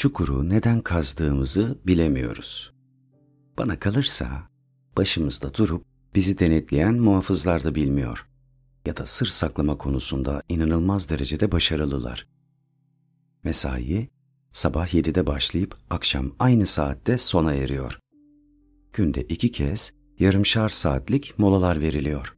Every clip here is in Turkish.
çukuru neden kazdığımızı bilemiyoruz. Bana kalırsa başımızda durup bizi denetleyen muhafızlar da bilmiyor ya da sır saklama konusunda inanılmaz derecede başarılılar. Mesai sabah 7'de başlayıp akşam aynı saatte sona eriyor. Günde iki kez yarımşar saatlik molalar veriliyor.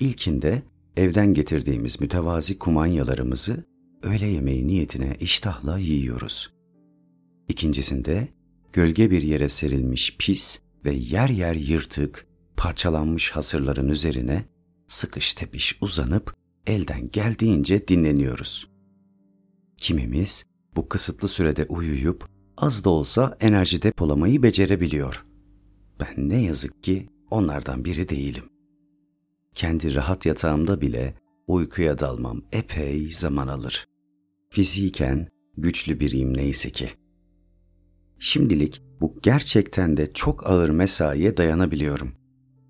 İlkinde evden getirdiğimiz mütevazi kumanyalarımızı öğle yemeği niyetine iştahla yiyoruz. İkincisinde gölge bir yere serilmiş pis ve yer yer yırtık, parçalanmış hasırların üzerine sıkış tepiş uzanıp elden geldiğince dinleniyoruz. Kimimiz bu kısıtlı sürede uyuyup az da olsa enerji depolamayı becerebiliyor. Ben ne yazık ki onlardan biri değilim. Kendi rahat yatağımda bile uykuya dalmam epey zaman alır. Fiziken güçlü biriyim neyse ki. Şimdilik bu gerçekten de çok ağır mesaiye dayanabiliyorum.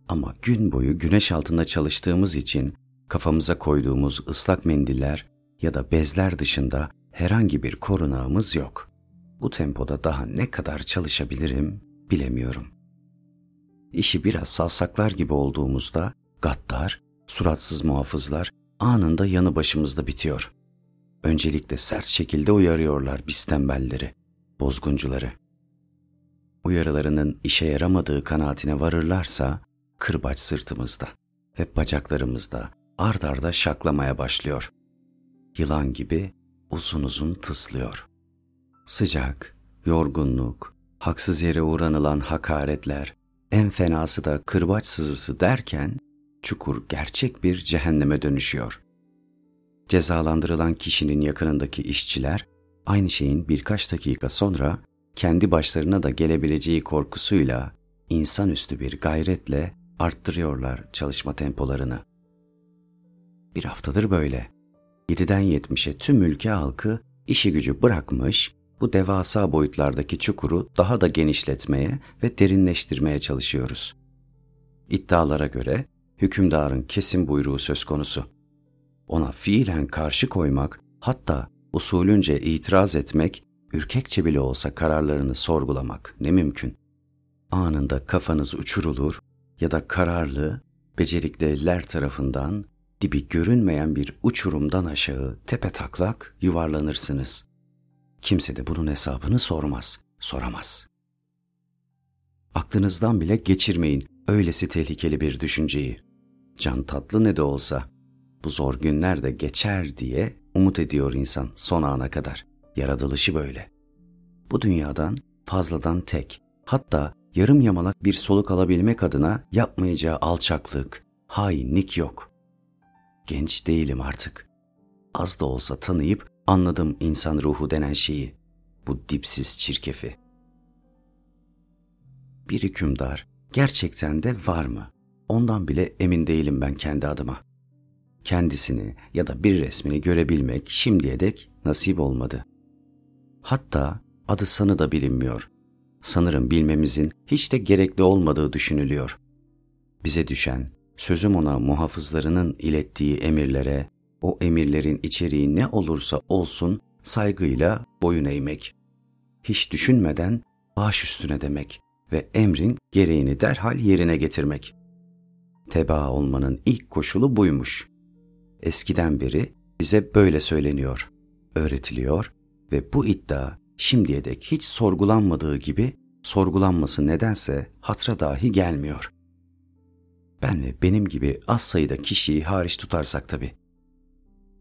Ama gün boyu güneş altında çalıştığımız için kafamıza koyduğumuz ıslak mendiller ya da bezler dışında herhangi bir korunağımız yok. Bu tempoda daha ne kadar çalışabilirim bilemiyorum. İşi biraz savsaklar gibi olduğumuzda gaddar, suratsız muhafızlar anında yanı başımızda bitiyor. Öncelikle sert şekilde uyarıyorlar biz tembelleri, bozguncuları. Uyarılarının işe yaramadığı kanaatine varırlarsa kırbaç sırtımızda ve bacaklarımızda ard arda şaklamaya başlıyor. Yılan gibi uzun uzun tıslıyor. Sıcak, yorgunluk, haksız yere uğranılan hakaretler, en fenası da kırbaç sızısı derken çukur gerçek bir cehenneme dönüşüyor. Cezalandırılan kişinin yakınındaki işçiler aynı şeyin birkaç dakika sonra kendi başlarına da gelebileceği korkusuyla insanüstü bir gayretle arttırıyorlar çalışma tempolarını. Bir haftadır böyle. 7'den 70'e tüm ülke halkı işi gücü bırakmış, bu devasa boyutlardaki çukuru daha da genişletmeye ve derinleştirmeye çalışıyoruz. İddialara göre hükümdarın kesin buyruğu söz konusu. Ona fiilen karşı koymak, hatta usulünce itiraz etmek, ürkekçe bile olsa kararlarını sorgulamak ne mümkün. Anında kafanız uçurulur ya da kararlı, becerikli eller tarafından dibi görünmeyen bir uçurumdan aşağı tepe taklak yuvarlanırsınız. Kimse de bunun hesabını sormaz, soramaz. Aklınızdan bile geçirmeyin öylesi tehlikeli bir düşünceyi. Can tatlı ne de olsa bu zor günler de geçer diye umut ediyor insan son ana kadar. Yaratılışı böyle. Bu dünyadan fazladan tek, hatta yarım yamalak bir soluk alabilmek adına yapmayacağı alçaklık, hainlik yok. Genç değilim artık. Az da olsa tanıyıp anladım insan ruhu denen şeyi. Bu dipsiz çirkefi. Bir hükümdar gerçekten de var mı? Ondan bile emin değilim ben kendi adıma. Kendisini ya da bir resmini görebilmek şimdiye dek nasip olmadı. Hatta adı sanı da bilinmiyor. Sanırım bilmemizin hiç de gerekli olmadığı düşünülüyor. Bize düşen, sözüm ona muhafızlarının ilettiği emirlere, o emirlerin içeriği ne olursa olsun saygıyla boyun eğmek. Hiç düşünmeden baş üstüne demek ve emrin gereğini derhal yerine getirmek. Teba olmanın ilk koşulu buymuş. Eskiden beri bize böyle söyleniyor, öğretiliyor ve bu iddia şimdiye dek hiç sorgulanmadığı gibi sorgulanması nedense hatra dahi gelmiyor. Ben ve benim gibi az sayıda kişiyi hariç tutarsak tabii.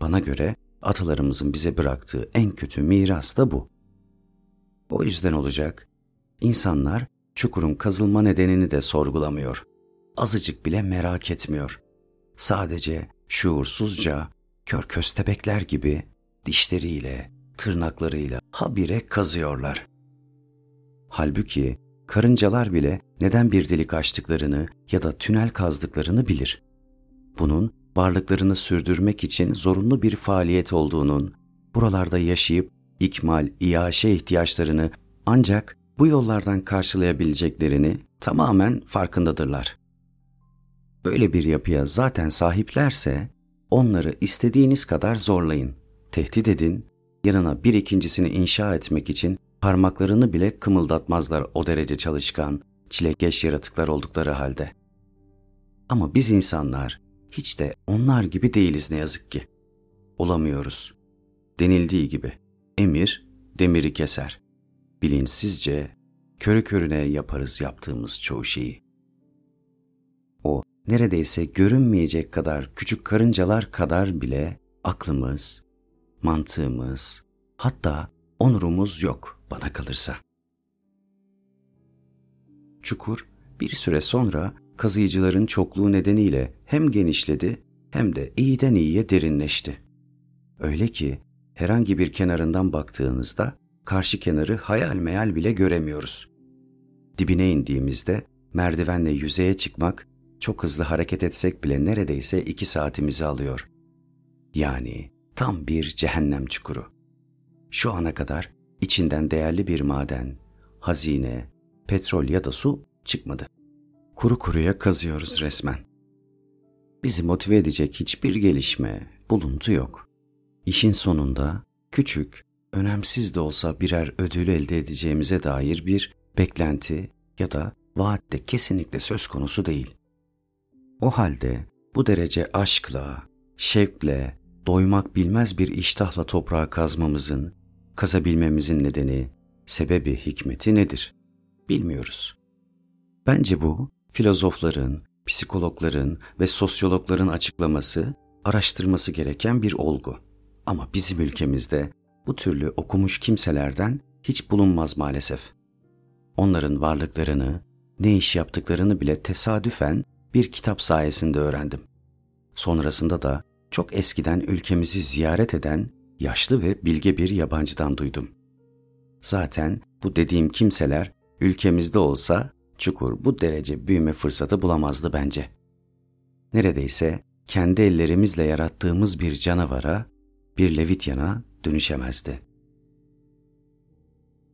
Bana göre atalarımızın bize bıraktığı en kötü miras da bu. O yüzden olacak, insanlar çukurun kazılma nedenini de sorgulamıyor. Azıcık bile merak etmiyor. Sadece şuursuzca, kör köstebekler gibi dişleriyle, tırnaklarıyla habire kazıyorlar. Halbuki karıncalar bile neden bir delik açtıklarını ya da tünel kazdıklarını bilir. Bunun varlıklarını sürdürmek için zorunlu bir faaliyet olduğunun, buralarda yaşayıp ikmal, iaşe ihtiyaçlarını ancak bu yollardan karşılayabileceklerini tamamen farkındadırlar. Böyle bir yapıya zaten sahiplerse onları istediğiniz kadar zorlayın, tehdit edin, yanına bir ikincisini inşa etmek için parmaklarını bile kımıldatmazlar o derece çalışkan, çilekeş yaratıklar oldukları halde. Ama biz insanlar hiç de onlar gibi değiliz ne yazık ki. Olamıyoruz. Denildiği gibi emir demiri keser. Bilinçsizce körü körüne yaparız yaptığımız çoğu şeyi. O neredeyse görünmeyecek kadar küçük karıncalar kadar bile aklımız, mantığımız, hatta onurumuz yok bana kalırsa. Çukur bir süre sonra kazıyıcıların çokluğu nedeniyle hem genişledi hem de iyiden iyiye derinleşti. Öyle ki herhangi bir kenarından baktığınızda karşı kenarı hayal meyal bile göremiyoruz. Dibine indiğimizde merdivenle yüzeye çıkmak çok hızlı hareket etsek bile neredeyse iki saatimizi alıyor. Yani tam bir cehennem çukuru. Şu ana kadar içinden değerli bir maden, hazine, petrol ya da su çıkmadı. Kuru kuruya kazıyoruz resmen. Bizi motive edecek hiçbir gelişme, buluntu yok. İşin sonunda küçük, önemsiz de olsa birer ödül elde edeceğimize dair bir beklenti ya da vaat de kesinlikle söz konusu değil. O halde bu derece aşkla, şevkle, doymak bilmez bir iştahla toprağa kazmamızın, kazabilmemizin nedeni, sebebi, hikmeti nedir? Bilmiyoruz. Bence bu filozofların, psikologların ve sosyologların açıklaması, araştırması gereken bir olgu. Ama bizim ülkemizde bu türlü okumuş kimselerden hiç bulunmaz maalesef. Onların varlıklarını, ne iş yaptıklarını bile tesadüfen bir kitap sayesinde öğrendim. Sonrasında da çok eskiden ülkemizi ziyaret eden yaşlı ve bilge bir yabancıdan duydum. Zaten bu dediğim kimseler ülkemizde olsa Çukur bu derece büyüme fırsatı bulamazdı bence. Neredeyse kendi ellerimizle yarattığımız bir canavara, bir levityana dönüşemezdi.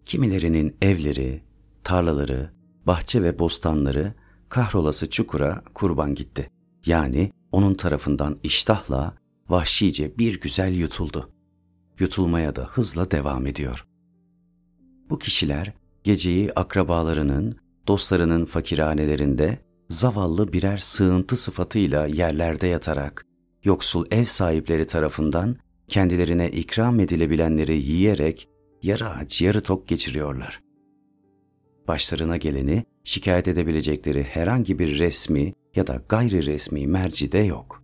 Kimilerinin evleri, tarlaları, bahçe ve bostanları kahrolası çukura kurban gitti. Yani onun tarafından iştahla, vahşice bir güzel yutuldu. Yutulmaya da hızla devam ediyor. Bu kişiler geceyi akrabalarının, dostlarının fakirhanelerinde zavallı birer sığıntı sıfatıyla yerlerde yatarak, yoksul ev sahipleri tarafından kendilerine ikram edilebilenleri yiyerek yarı aç yarı tok geçiriyorlar. Başlarına geleni şikayet edebilecekleri herhangi bir resmi ya da gayri resmi merci de yok.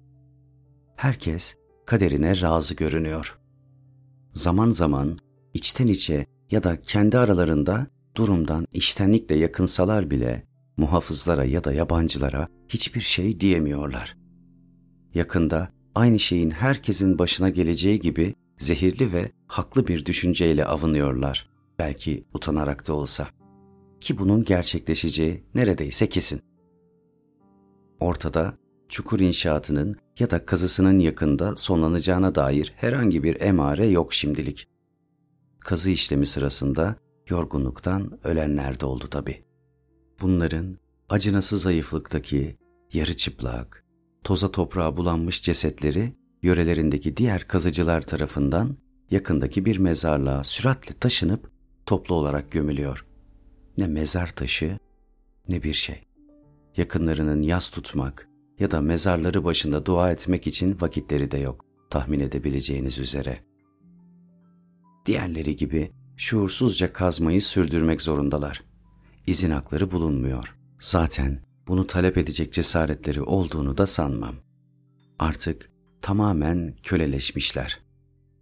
Herkes kaderine razı görünüyor. Zaman zaman içten içe ya da kendi aralarında durumdan iştenlikle yakınsalar bile muhafızlara ya da yabancılara hiçbir şey diyemiyorlar. Yakında aynı şeyin herkesin başına geleceği gibi zehirli ve haklı bir düşünceyle avınıyorlar. Belki utanarak da olsa. Ki bunun gerçekleşeceği neredeyse kesin. Ortada çukur inşaatının ya da kazısının yakında sonlanacağına dair herhangi bir emare yok şimdilik. Kazı işlemi sırasında yorgunluktan ölenler de oldu tabi. Bunların acınası zayıflıktaki yarı çıplak, toza toprağa bulanmış cesetleri yörelerindeki diğer kazıcılar tarafından yakındaki bir mezarlığa süratle taşınıp toplu olarak gömülüyor. Ne mezar taşı ne bir şey. Yakınlarının yas tutmak ya da mezarları başında dua etmek için vakitleri de yok tahmin edebileceğiniz üzere. Diğerleri gibi şuursuzca kazmayı sürdürmek zorundalar. İzin hakları bulunmuyor. Zaten bunu talep edecek cesaretleri olduğunu da sanmam. Artık tamamen köleleşmişler.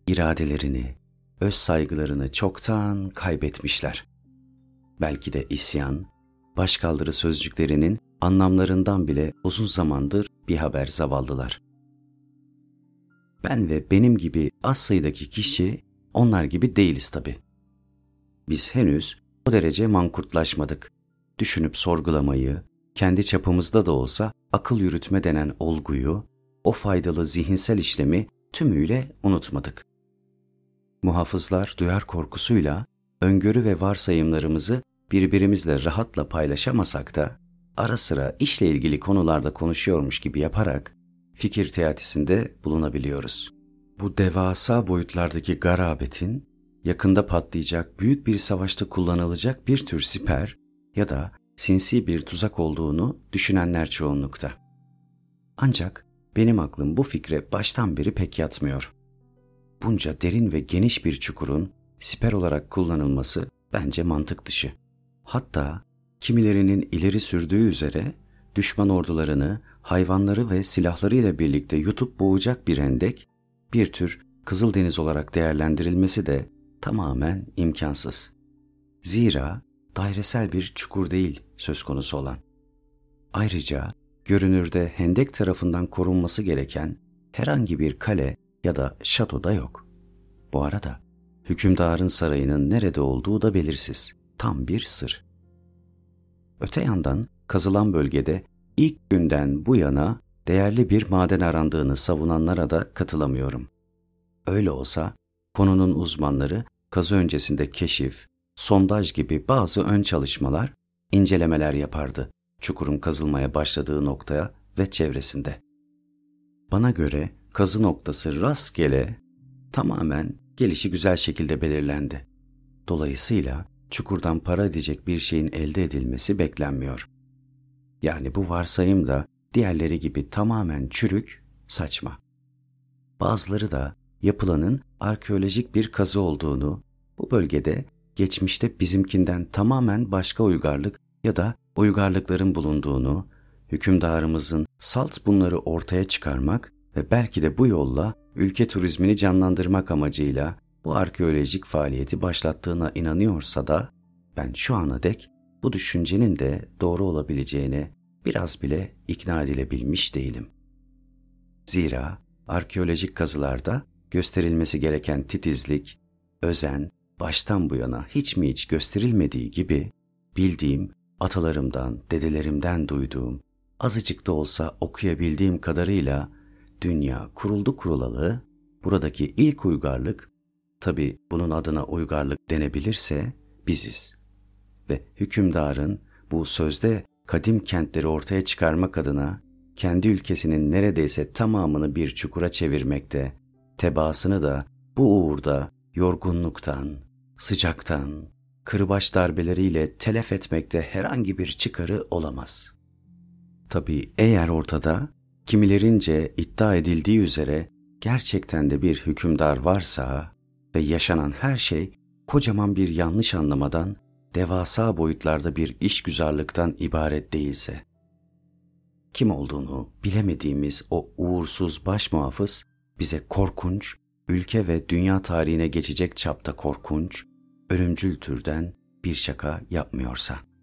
İradelerini, öz saygılarını çoktan kaybetmişler. Belki de isyan, başkaldırı sözcüklerinin anlamlarından bile uzun zamandır bir haber zavallılar. Ben ve benim gibi az sayıdaki kişi onlar gibi değiliz tabi. Biz henüz o derece mankurtlaşmadık. Düşünüp sorgulamayı, kendi çapımızda da olsa akıl yürütme denen olguyu, o faydalı zihinsel işlemi tümüyle unutmadık. Muhafızlar duyar korkusuyla öngörü ve varsayımlarımızı birbirimizle rahatla paylaşamasak da ara sıra işle ilgili konularda konuşuyormuş gibi yaparak fikir teatisinde bulunabiliyoruz. Bu devasa boyutlardaki garabetin yakında patlayacak büyük bir savaşta kullanılacak bir tür siper ya da sinsi bir tuzak olduğunu düşünenler çoğunlukta. Ancak benim aklım bu fikre baştan beri pek yatmıyor. Bunca derin ve geniş bir çukurun siper olarak kullanılması bence mantık dışı. Hatta kimilerinin ileri sürdüğü üzere düşman ordularını, hayvanları ve silahlarıyla birlikte yutup boğacak bir hendek, bir tür Kızıldeniz olarak değerlendirilmesi de tamamen imkansız. Zira dairesel bir çukur değil söz konusu olan. Ayrıca görünürde hendek tarafından korunması gereken herhangi bir kale ya da şato da yok. Bu arada hükümdarın sarayının nerede olduğu da belirsiz. Tam bir sır. Öte yandan kazılan bölgede ilk günden bu yana değerli bir maden arandığını savunanlara da katılamıyorum. Öyle olsa konunun uzmanları kazı öncesinde keşif, sondaj gibi bazı ön çalışmalar, incelemeler yapardı çukurun kazılmaya başladığı noktaya ve çevresinde. Bana göre kazı noktası rastgele tamamen gelişi güzel şekilde belirlendi. Dolayısıyla çukurdan para edecek bir şeyin elde edilmesi beklenmiyor. Yani bu varsayım da diğerleri gibi tamamen çürük, saçma. Bazıları da yapılanın arkeolojik bir kazı olduğunu, bu bölgede geçmişte bizimkinden tamamen başka uygarlık ya da uygarlıkların bulunduğunu, hükümdarımızın salt bunları ortaya çıkarmak ve belki de bu yolla ülke turizmini canlandırmak amacıyla bu arkeolojik faaliyeti başlattığına inanıyorsa da ben şu ana dek bu düşüncenin de doğru olabileceğine biraz bile ikna edilebilmiş değilim. Zira arkeolojik kazılarda gösterilmesi gereken titizlik, özen baştan bu yana hiç mi hiç gösterilmediği gibi bildiğim, atalarımdan, dedelerimden duyduğum, azıcık da olsa okuyabildiğim kadarıyla dünya kuruldu kurulalı, buradaki ilk uygarlık, tabi bunun adına uygarlık denebilirse biziz. Ve hükümdarın bu sözde kadim kentleri ortaya çıkarmak adına kendi ülkesinin neredeyse tamamını bir çukura çevirmekte, tebaasını da bu uğurda yorgunluktan, sıcaktan, kırbaç darbeleriyle telef etmekte herhangi bir çıkarı olamaz. Tabi eğer ortada kimilerince iddia edildiği üzere gerçekten de bir hükümdar varsa ve yaşanan her şey kocaman bir yanlış anlamadan devasa boyutlarda bir işgüzarlıktan ibaret değilse, kim olduğunu bilemediğimiz o uğursuz baş muhafız bize korkunç, ülke ve dünya tarihine geçecek çapta korkunç, ölümcül türden bir şaka yapmıyorsa.''